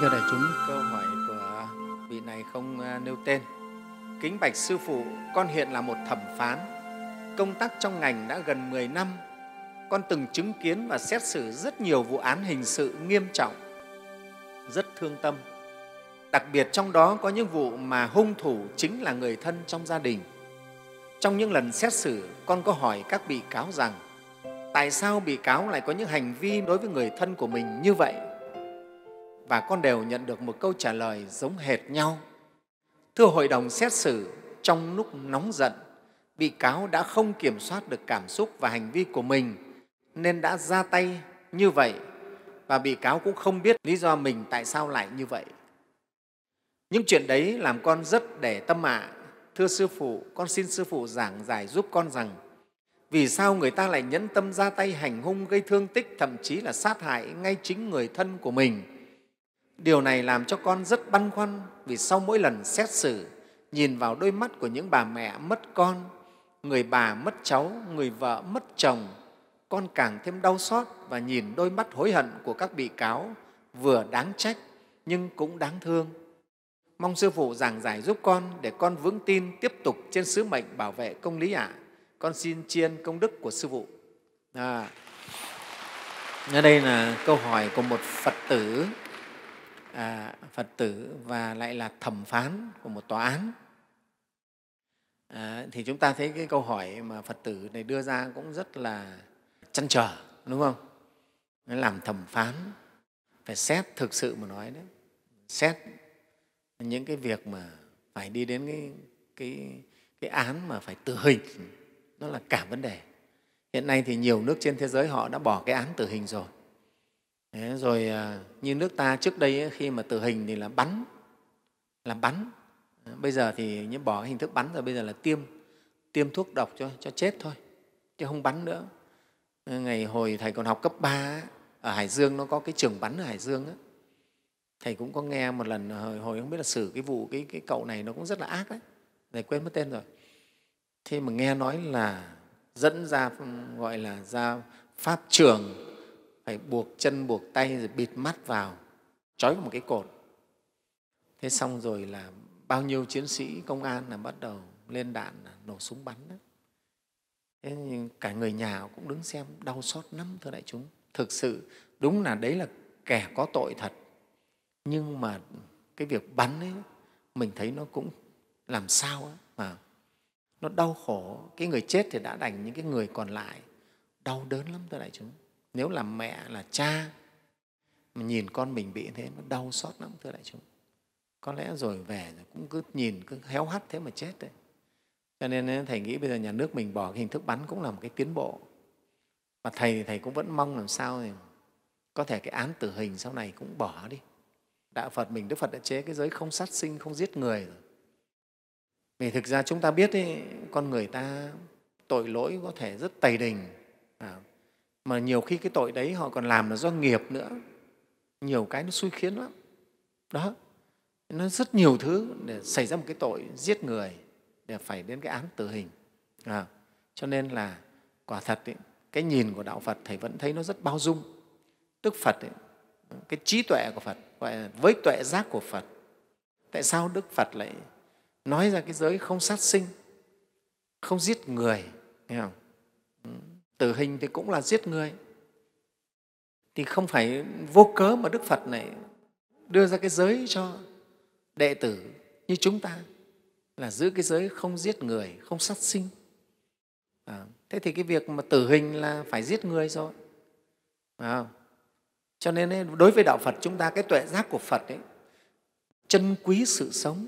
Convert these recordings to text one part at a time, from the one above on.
thưa đại chúng, câu hỏi của vị này không à, nêu tên. Kính bạch Sư Phụ, con hiện là một thẩm phán, công tác trong ngành đã gần 10 năm. Con từng chứng kiến và xét xử rất nhiều vụ án hình sự nghiêm trọng, rất thương tâm. Đặc biệt trong đó có những vụ mà hung thủ chính là người thân trong gia đình. Trong những lần xét xử, con có hỏi các bị cáo rằng tại sao bị cáo lại có những hành vi đối với người thân của mình như vậy? Và con đều nhận được một câu trả lời giống hệt nhau. Thưa hội đồng xét xử, trong lúc nóng giận, bị cáo đã không kiểm soát được cảm xúc và hành vi của mình nên đã ra tay như vậy và bị cáo cũng không biết lý do mình tại sao lại như vậy. Những chuyện đấy làm con rất để tâm ạ. Thưa Sư Phụ, con xin Sư Phụ giảng giải giúp con rằng vì sao người ta lại nhẫn tâm ra tay hành hung gây thương tích, thậm chí là sát hại ngay chính người thân của mình. Điều này làm cho con rất băn khoăn vì sau mỗi lần xét xử, nhìn vào đôi mắt của những bà mẹ mất con, người bà mất cháu, người vợ mất chồng, con càng thêm đau xót và nhìn đôi mắt hối hận của các bị cáo vừa đáng trách nhưng cũng đáng thương. Mong Sư Phụ giảng giải giúp con để con vững tin tiếp tục trên sứ mệnh bảo vệ công lý ạ. À. Con xin chiên công đức của Sư Phụ. À, ở đây là câu hỏi của một Phật tử, à, Phật tử và lại là thẩm phán của một tòa án. À, thì chúng ta thấy cái câu hỏi mà Phật tử này đưa ra cũng rất là chăn trở, đúng không? Nó làm thẩm phán, phải xét thực sự mà nói đấy, xét những cái việc mà phải đi đến cái, cái, cái án mà phải tử hình nó là cả vấn đề hiện nay thì nhiều nước trên thế giới họ đã bỏ cái án tử hình rồi Thế rồi à, như nước ta trước đây khi mà tử hình thì là bắn là bắn. Ờ, bây giờ thì như bỏ hình thức bắn rồi bây giờ là tiêm tiêm thuốc độc cho, cho chết thôi chứ không bắn nữa. Ờ, ngày hồi thầy còn học cấp 3 ở Hải Dương nó có cái trường bắn ở Hải Dương ấy. thầy cũng có nghe một lần hồi, hồi không biết là xử cái vụ cái, cái cậu này nó cũng rất là ác đấy thầy quên mất tên rồi. Thế mà nghe nói là dẫn ra ừ, gọi là ra pháp trường phải buộc chân buộc tay rồi bịt mắt vào trói vào một cái cột. Thế xong rồi là bao nhiêu chiến sĩ công an là bắt đầu lên đạn nổ súng bắn đó. Thế nhưng cả người nhà cũng đứng xem đau xót lắm thưa đại chúng. Thực sự đúng là đấy là kẻ có tội thật. Nhưng mà cái việc bắn ấy mình thấy nó cũng làm sao ấy, mà nó đau khổ. Cái người chết thì đã đành những cái người còn lại đau đớn lắm thưa đại chúng nếu là mẹ là cha mà nhìn con mình bị thế nó đau xót lắm thưa đại chúng. Có lẽ rồi về rồi cũng cứ nhìn cứ héo hắt thế mà chết đấy. Cho nên thầy nghĩ bây giờ nhà nước mình bỏ cái hình thức bắn cũng là một cái tiến bộ. Và thầy thì thầy cũng vẫn mong làm sao thì có thể cái án tử hình sau này cũng bỏ đi. Đạo phật mình đức phật đã chế cái giới không sát sinh không giết người rồi. Vì thực ra chúng ta biết ý, con người ta tội lỗi có thể rất tày đình. À, mà nhiều khi cái tội đấy họ còn làm là do nghiệp nữa. Nhiều cái nó xui khiến lắm. Đó. Nó rất nhiều thứ để xảy ra một cái tội giết người để phải đến cái án tử hình. À, cho nên là quả thật ấy, cái nhìn của đạo phật thầy vẫn thấy nó rất bao dung. Đức phật ấy, cái trí tuệ của phật gọi là với tuệ giác của phật. Tại sao đức phật lại nói ra cái giới không sát sinh không giết người nghe không? Ừ. Tử hình thì cũng là giết người. Thì không phải vô cớ mà đức phật này đưa ra cái giới cho đệ tử như chúng ta là giữ cái giới không giết người không sát sinh. À, thế thì cái việc mà tử hình là phải giết người rồi. À, cho nên đối với đạo phật chúng ta cái tuệ giác của phật ấy chân quý sự sống.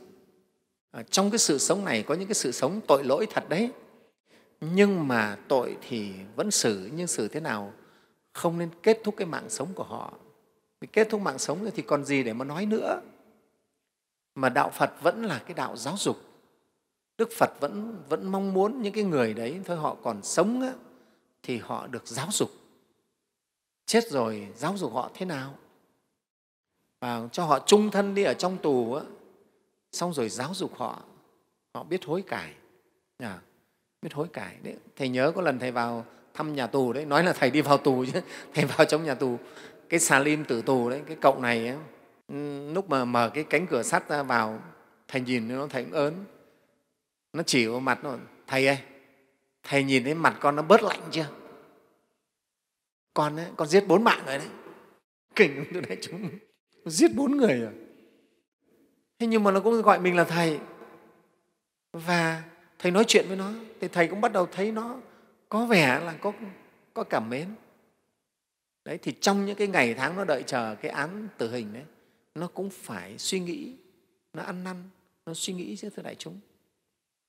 À, trong cái sự sống này có những cái sự sống tội lỗi thật đấy nhưng mà tội thì vẫn xử nhưng xử thế nào? Không nên kết thúc cái mạng sống của họ. Vì kết thúc mạng sống thì còn gì để mà nói nữa. Mà đạo phật vẫn là cái đạo giáo dục. Đức phật vẫn vẫn mong muốn những cái người đấy thôi họ còn sống á, thì họ được giáo dục. Chết rồi giáo dục họ thế nào? Và cho họ trung thân đi ở trong tù á, xong rồi giáo dục họ. Họ biết hối cải. Yeah biết hối cải. Đấy thầy nhớ có lần thầy vào thăm nhà tù đấy. Nói là thầy đi vào tù chứ. Thầy vào trong nhà tù. Cái xà lim tử tù đấy cái cậu này ấy, lúc mà mở cái cánh cửa sắt ra vào thầy nhìn nó thầy cũng ớn. Nó chỉ vào mặt nó thầy ơi thầy nhìn thấy mặt con nó bớt lạnh chưa? Con ấy, con giết bốn mạng rồi đấy. Kinh từ đấy chúng giết bốn người rồi thế nhưng mà nó cũng gọi mình là thầy. Và thầy nói chuyện với nó thì thầy cũng bắt đầu thấy nó có vẻ là có, có cảm mến. Đấy thì trong những cái ngày tháng nó đợi chờ cái án tử hình đấy nó cũng phải suy nghĩ nó ăn năn nó suy nghĩ chứ thưa đại chúng.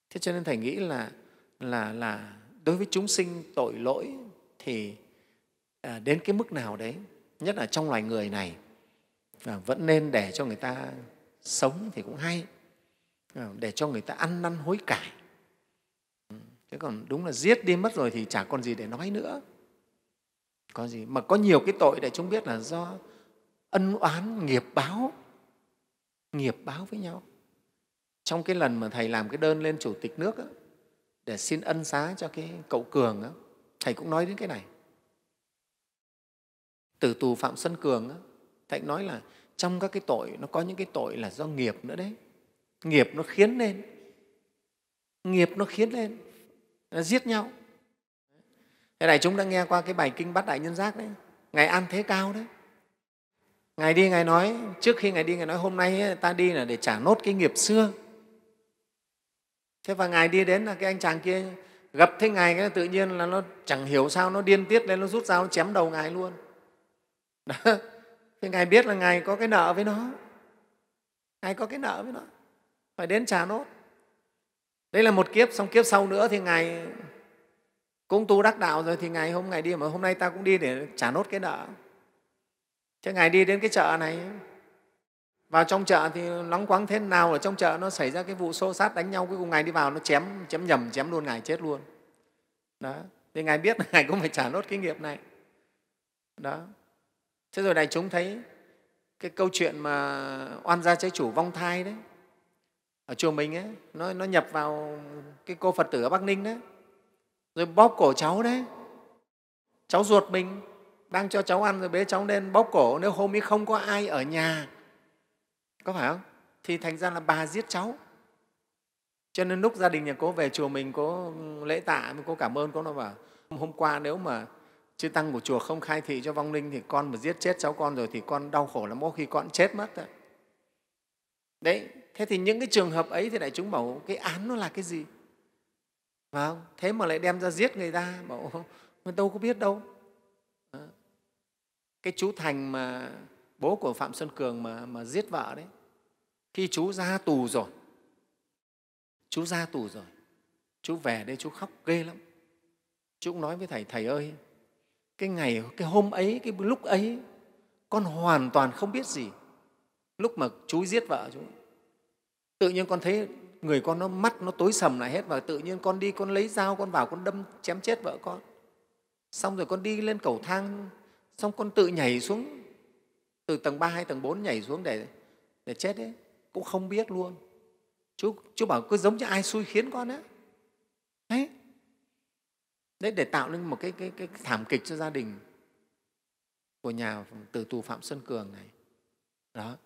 Thế cho nên thầy nghĩ là là là đối với chúng sinh tội lỗi thì à, đến cái mức nào đấy nhất là trong loài người này à, vẫn nên để cho người ta sống thì cũng hay à, để cho người ta ăn năn hối cải thế còn đúng là giết đi mất rồi thì chả còn gì để nói nữa. Có gì? Mà có nhiều cái tội để chúng biết là do ân oán nghiệp báo. Nghiệp báo với nhau. Trong cái lần mà thầy làm cái đơn lên chủ tịch nước đó, để xin ân xá cho cái cậu cường đó, thầy cũng nói đến cái này. Tử tù phạm xuân cường đó, thầy nói là trong các cái tội nó có những cái tội là do nghiệp nữa đấy. Nghiệp nó khiến lên. Nghiệp nó khiến lên nó giết nhau. Thế này chúng đã nghe qua cái bài kinh bát đại nhân giác đấy. Ngài an thế cao đấy. Ngài đi, ngài nói, trước khi ngài đi, ngài nói, hôm nay ta đi là để trả nốt cái nghiệp xưa. Thế và ngài đi đến là cái anh chàng kia, gặp thấy ngài cái tự nhiên là nó chẳng hiểu sao, nó điên tiết lên, nó rút dao, nó chém đầu ngài luôn. Đó. thì ngài biết là ngài có cái nợ với nó. Ngài có cái nợ với nó. Phải đến trả nốt đây là một kiếp, xong kiếp sau nữa thì ngài cũng tu đắc đạo rồi thì ngày hôm ngày đi mà hôm nay ta cũng đi để trả nốt cái nợ. Chứ ngài đi đến cái chợ này, vào trong chợ thì lóng quáng thế nào ở trong chợ nó xảy ra cái vụ xô sát đánh nhau, cuối cùng ngài đi vào nó chém chém nhầm, chém luôn, ngài chết luôn. Đó, thì ngài biết là ngài cũng phải trả nốt cái nghiệp này. Đó. Thế rồi đại chúng thấy cái câu chuyện mà oan gia trái chủ vong thai đấy ở chùa mình ấy nó, nó nhập vào cái cô phật tử ở bắc ninh đấy. Rồi bóp cổ cháu đấy. Cháu ruột mình đang cho cháu ăn rồi bế cháu lên bóp cổ. Nếu hôm ấy không có ai ở nhà có phải không? Thì thành ra là bà giết cháu. Cho nên lúc gia đình nhà cô về chùa mình có lễ tạ mình có cảm ơn cô nó bảo hôm qua nếu mà chư tăng của chùa không khai thị cho vong linh thì con mà giết chết cháu con rồi thì con đau khổ lắm. Có khi con chết mất đấy. Đấy thế thì những cái trường hợp ấy thì đại chúng bảo cái án nó là cái gì? Phải không? thế mà lại đem ra giết người ta bảo mình đâu có biết đâu. Cái chú thành mà bố của phạm xuân cường mà, mà giết vợ đấy khi chú ra tù rồi chú ra tù rồi chú về đây chú khóc ghê lắm. Chú cũng nói với thầy thầy ơi cái ngày cái hôm ấy cái lúc ấy con hoàn toàn không biết gì. Lúc mà chú giết vợ chú tự nhiên con thấy người con nó mắt nó tối sầm lại hết và tự nhiên con đi con lấy dao con vào con đâm chém chết vợ con. Xong rồi con đi lên cầu thang xong con tự nhảy xuống từ tầng ba hay tầng bốn nhảy xuống để, để chết đấy cũng không biết luôn. Chú, chú bảo cứ giống như ai xui khiến con á. Đấy. Đấy để tạo nên một cái, cái, cái thảm kịch cho gia đình của nhà tử tù phạm xuân cường này. Đó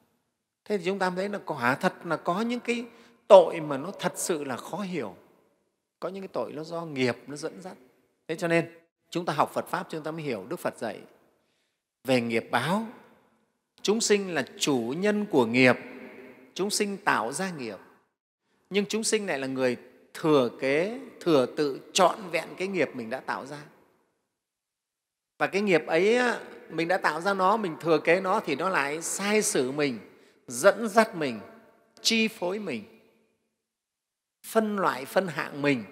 thế thì chúng ta thấy là quả thật là có những cái tội mà nó thật sự là khó hiểu. Có những cái tội nó do nghiệp nó dẫn dắt. Thế cho nên, chúng ta học phật pháp, chúng ta mới hiểu đức phật dạy về nghiệp báo. Chúng sinh là chủ nhân của nghiệp, chúng sinh tạo ra nghiệp. Nhưng chúng sinh lại là người thừa kế, thừa tự trọn vẹn cái nghiệp mình đã tạo ra. Và cái nghiệp ấy mình đã tạo ra nó, mình thừa kế nó thì nó lại sai sử mình dẫn dắt mình chi phối mình phân loại phân hạng mình.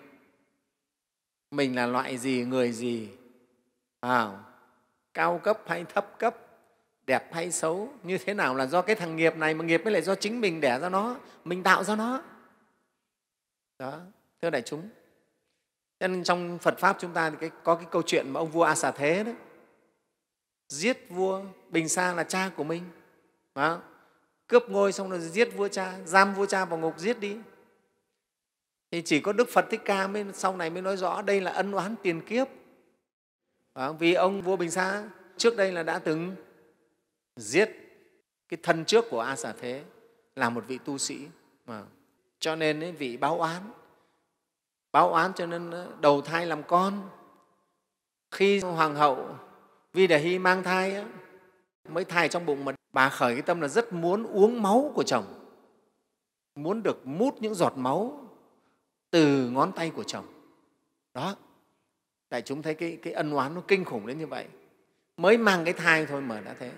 Mình là loại gì người gì? À, cao cấp hay thấp cấp đẹp hay xấu như thế nào là do cái thằng nghiệp này mà nghiệp mới lại do chính mình đẻ ra nó mình tạo ra nó. Đó thưa đại chúng. Cho nên trong phật pháp chúng ta thì cái, có cái câu chuyện mà ông vua a xà thế đấy. Giết vua bình sa là cha của mình. Đó cướp ngôi xong rồi giết vua cha giam vua cha vào ngục giết đi. Thì chỉ có đức phật thích ca mới sau này mới nói rõ đây là ân oán tiền kiếp. Vì ông vua bình sa trước đây là đã từng giết cái thân trước của a xà thế là một vị tu sĩ mà cho nên ấy, vị báo oán. Báo oán cho nên ờ, đầu thai làm con. Khi hoàng hậu vi đề hy mang thai ấy, mới thai trong bụng mà bà khởi cái tâm là rất muốn uống máu của chồng muốn được mút những giọt máu từ ngón tay của chồng. Đó tại chúng thấy cái, cái ân oán nó kinh khủng đến như vậy. Mới mang cái thai thôi mà đã thế.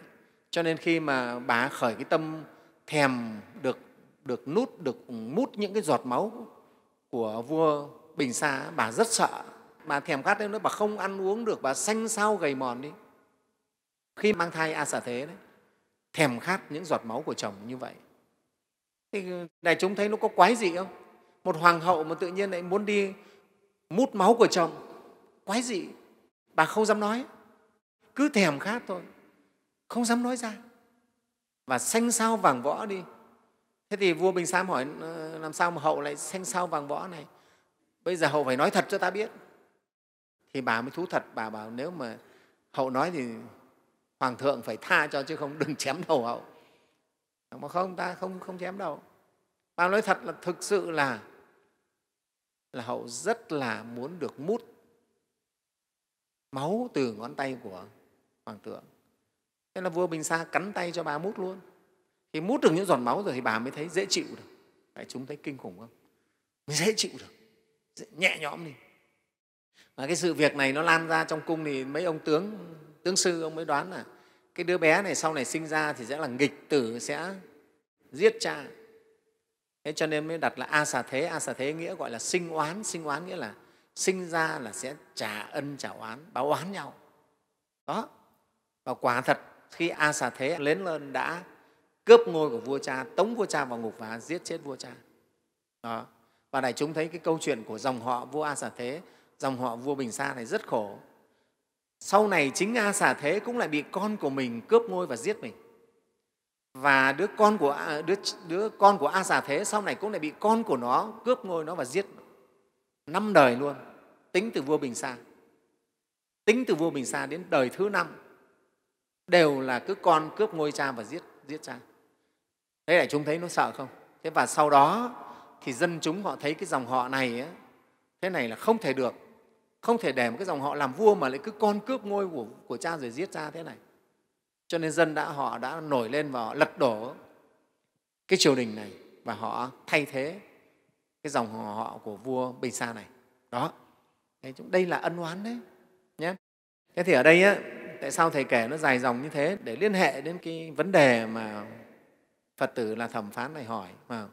Cho nên khi mà bà khởi cái tâm thèm được được nút được mút những cái giọt máu của vua bình sa bà rất sợ. Bà thèm khát đến nữa bà không ăn uống được bà xanh xao gầy mòn đi. Khi mang thai a xà thế đấy thèm khát những giọt máu của chồng như vậy. Thì đại chúng thấy nó có quái gì không? Một hoàng hậu mà tự nhiên lại muốn đi mút máu của chồng. Quái gì bà không dám nói. Cứ thèm khát thôi. Không dám nói ra. Và xanh sao vàng võ đi. Thế thì vua bình sam hỏi ờ, làm sao mà hậu lại xanh sao vàng võ này? Bây giờ hậu phải nói thật cho ta biết. Thì bà mới thú thật, bà bảo, nếu mà hậu nói thì hoàng thượng phải tha cho chứ không, đừng chém đầu hậu. Mà không, ta không không chém đầu bà nói thật là thực sự là là hậu rất là muốn được mút máu từ ngón tay của hoàng thượng. Thế là vua bình sa cắn tay cho bà mút luôn. Thì mút được những giọt máu rồi thì bà mới thấy dễ chịu được. Phải chúng thấy kinh khủng không? Dễ chịu được. Nhẹ nhõm đi. Và cái sự việc này nó lan ra trong cung thì mấy ông tướng tướng sư ông mới đoán là cái đứa bé này sau này sinh ra thì sẽ là nghịch tử, sẽ giết cha. Thế cho nên mới đặt là a xà thế. A xà thế nghĩa gọi là sinh oán. Sinh oán nghĩa là sinh ra là sẽ trả ân trả oán, báo oán nhau. Đó. Và quả thật, khi a xà thế lớn lên đã cướp ngôi của vua cha, tống vua cha vào ngục và giết chết vua cha. Đó. Và đại chúng thấy cái câu chuyện của dòng họ vua a xà thế, dòng họ vua bình sa này rất khổ sau này chính a xà thế cũng lại bị con của mình cướp ngôi và giết mình. Và đứa con của đứa, đứa con của a xà thế sau này cũng lại bị con của nó cướp ngôi nó và giết năm đời luôn tính từ vua bình sa. Tính từ vua bình sa đến đời thứ năm đều là cứ con cướp ngôi cha và giết giết cha. Thế là chúng thấy nó sợ không? Thế và sau đó thì dân chúng họ thấy cái dòng họ này ấy, thế này là không thể được không thể để một cái dòng họ làm vua mà lại cứ con cướp ngôi của, của cha rồi giết cha thế này. Cho nên dân đã họ đã nổi lên và họ lật đổ cái triều đình này và họ thay thế cái dòng họ của vua bình sa này. Đó. Đây là ân oán đấy nhé. Thế thì ở đây á, tại sao thầy kể nó dài dòng như thế? Để liên hệ đến cái vấn đề mà phật tử là thẩm phán này hỏi mà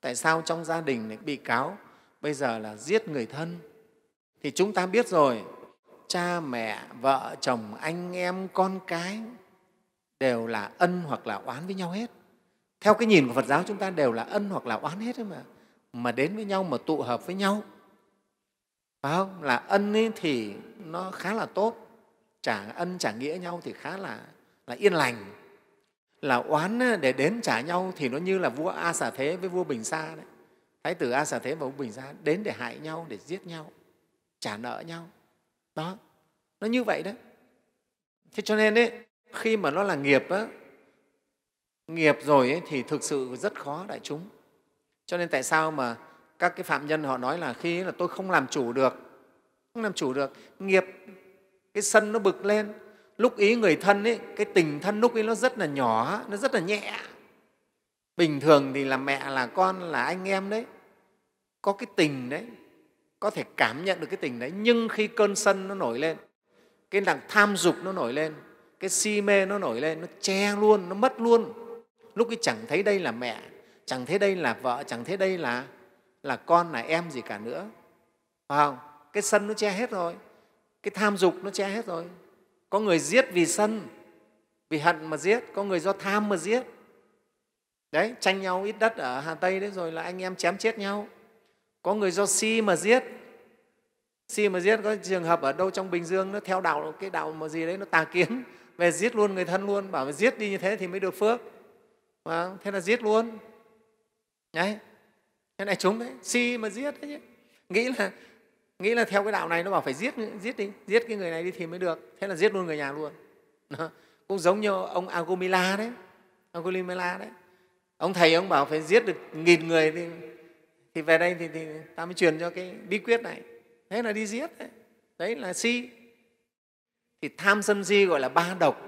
tại sao trong gia đình này bị cáo bây giờ là giết người thân thì chúng ta biết rồi cha mẹ vợ chồng anh em con cái đều là ân hoặc là oán với nhau hết. Theo cái nhìn của phật giáo chúng ta đều là ân hoặc là oán hết mà mà đến với nhau mà tụ hợp với nhau. Phải không? Là ân ấy thì nó khá là tốt trả ân trả nghĩa nhau thì khá là, là yên lành. Là oán để đến trả nhau thì nó như là vua a xà thế với vua bình sa đấy. Thái tử a xà thế và vua bình sa đến để hại nhau để giết nhau trả nợ nhau. Đó nó như vậy đấy thế cho nên ấy, khi mà nó là nghiệp á, nghiệp rồi ấy, thì thực sự rất khó đại chúng. Cho nên tại sao mà các cái phạm nhân họ nói là khi là tôi không làm chủ được không làm chủ được nghiệp cái sân nó bực lên. Lúc ý người thân ấy, cái tình thân lúc ấy nó rất là nhỏ nó rất là nhẹ. Bình thường thì là mẹ là con là anh em đấy. Có cái tình đấy có thể cảm nhận được cái tình đấy, nhưng khi cơn sân nó nổi lên, cái đằng tham dục nó nổi lên, cái si mê nó nổi lên, nó che luôn, nó mất luôn. Lúc ấy chẳng thấy đây là mẹ, chẳng thấy đây là vợ, chẳng thấy đây là là con, là em gì cả nữa. Phải không? Cái sân nó che hết rồi, cái tham dục nó che hết rồi. Có người giết vì sân, vì hận mà giết, có người do tham mà giết. Đấy, tranh nhau ít đất ở hà tây đấy, rồi là anh em chém chết nhau có người do si mà giết. Si mà giết có trường hợp ở đâu trong bình dương nó theo đạo cái đạo mà gì đấy nó tà kiến. Về giết luôn người thân luôn bảo giết đi như thế thì mới được phước. Mà thế là giết luôn. Đấy. Thế này chúng đấy si mà giết đấy chứ. Nghĩ là nghĩ là theo cái đạo này nó bảo phải giết giết đi giết cái người này đi thì mới được. Thế là giết luôn người nhà luôn. Đó. cũng giống như ông Agumila đấy Agumila đấy. Ông thầy ông bảo phải giết được nghìn người thì, thì về đây thì, thì ta mới truyền cho cái bí quyết này. Thế là đi giết đấy. Đấy là si. Thì tham sân si gọi là ba độc.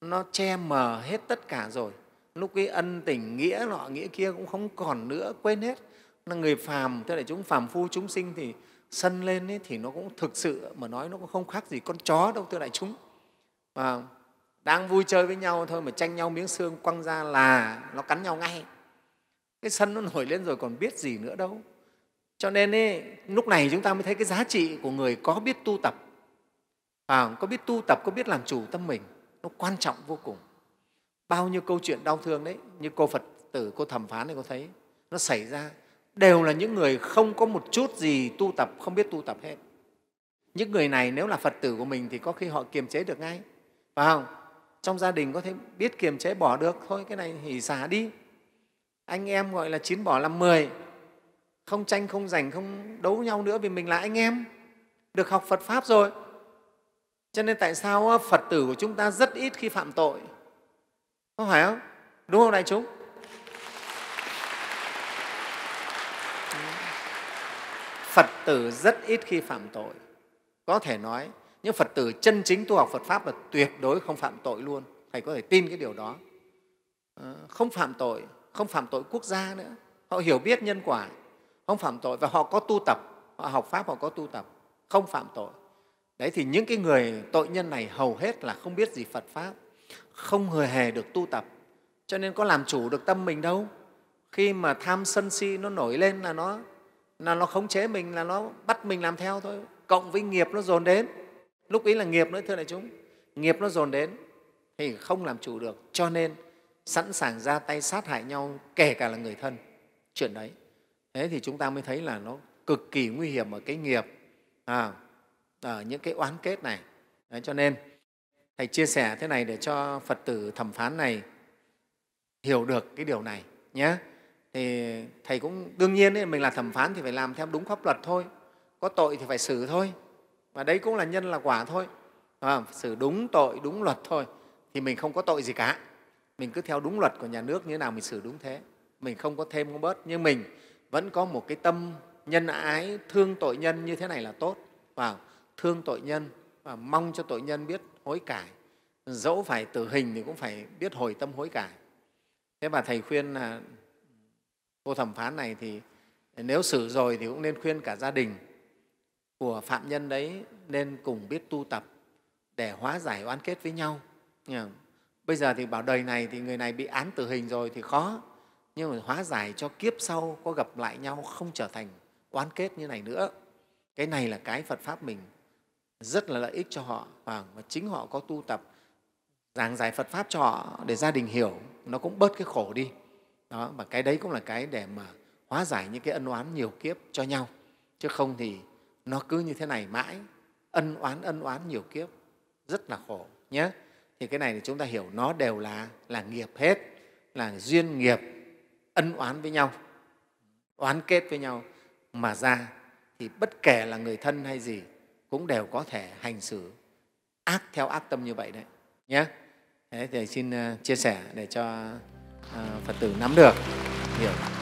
Nó che mờ hết tất cả rồi. Lúc cái ân tình nghĩa nọ nghĩa kia cũng không còn nữa quên hết. Là người phàm tức là chúng phàm phu chúng sinh thì sân lên ấy, thì nó cũng thực sự mà nói nó cũng không khác gì con chó đâu thưa đại chúng. Và đang vui chơi với nhau thôi mà tranh nhau miếng xương quăng ra là nó cắn nhau ngay cái sân nó nổi lên rồi còn biết gì nữa đâu. Cho nên ấy, lúc này chúng ta mới thấy cái giá trị của người có biết tu tập. À, có biết tu tập có biết làm chủ tâm mình nó quan trọng vô cùng. Bao nhiêu câu chuyện đau thương đấy như cô phật tử cô thẩm phán này có thấy nó xảy ra. Đều là những người không có một chút gì tu tập không biết tu tập hết. Những người này nếu là phật tử của mình thì có khi họ kiềm chế được ngay. Phải không? Trong gia đình có thể biết kiềm chế bỏ được thôi cái này thì xả đi anh em gọi là chín bỏ làm mười. Không tranh, không giành, không đấu nhau nữa vì mình là anh em. Được học phật pháp rồi. Cho nên tại sao phật tử của chúng ta rất ít khi phạm tội? Không phải không? Đúng không đại chúng? Phật tử rất ít khi phạm tội. Có thể nói, những phật tử chân chính tu học phật pháp là tuyệt đối không phạm tội luôn. Thầy có thể tin cái điều đó. Ờ, không phạm tội không phạm tội quốc gia nữa. Họ hiểu biết nhân quả. Không phạm tội và họ có tu tập. Họ học pháp, họ có tu tập. Không phạm tội. Đấy thì những cái người tội nhân này hầu hết là không biết gì phật pháp. Không hề hề được tu tập. Cho nên có làm chủ được tâm mình đâu. Khi mà tham sân si nó nổi lên là nó là nó khống chế mình, là nó bắt mình làm theo thôi. Cộng với nghiệp nó dồn đến. Lúc ấy là nghiệp nữa, thưa đại chúng. Nghiệp nó dồn đến thì không làm chủ được. Cho nên sẵn sàng ra tay sát hại nhau kể cả là người thân. Chuyện đấy. Thế thì chúng ta mới thấy là nó cực kỳ nguy hiểm ở cái nghiệp à, ở những cái oán kết này. Đấy, cho nên thầy chia sẻ thế này để cho phật tử thẩm phán này hiểu được cái điều này nhé. Thì thầy cũng đương nhiên ấy, mình là thẩm phán thì phải làm theo đúng pháp luật thôi. Có tội thì phải xử thôi. Và đấy cũng là nhân là quả thôi. À, xử đúng tội đúng luật thôi. Thì mình không có tội gì cả mình cứ theo đúng luật của nhà nước như thế nào mình xử đúng thế. Mình không có thêm không bớt, nhưng mình vẫn có một cái tâm nhân ái, thương tội nhân như thế này là tốt. Và thương tội nhân và mong cho tội nhân biết hối cải. Dẫu phải tử hình thì cũng phải biết hồi tâm hối cải. Thế và thầy khuyên là cô thẩm phán này thì nếu xử rồi thì cũng nên khuyên cả gia đình của phạm nhân đấy nên cùng biết tu tập để hóa giải oán kết với nhau bây giờ thì bảo đời này thì người này bị án tử hình rồi thì khó. Nhưng mà hóa giải cho kiếp sau, có gặp lại nhau không trở thành oán kết như này nữa. Cái này là cái phật pháp mình rất là lợi ích cho họ. Và chính họ có tu tập, giảng giải phật pháp cho họ để gia đình hiểu. Nó cũng bớt cái khổ đi. Đó, và cái đấy cũng là cái để mà hóa giải những cái ân oán nhiều kiếp cho nhau. Chứ không thì nó cứ như thế này mãi. Ân oán ân oán nhiều kiếp. Rất là khổ, nhé thì cái này thì chúng ta hiểu, nó đều là là nghiệp hết, là duyên nghiệp, ân oán với nhau, oán kết với nhau. Mà ra thì bất kể là người thân hay gì cũng đều có thể hành xử ác theo ác tâm như vậy đấy nhé thế thì xin ờ, chia sẻ để cho ờ, phật tử nắm được. Hiểu.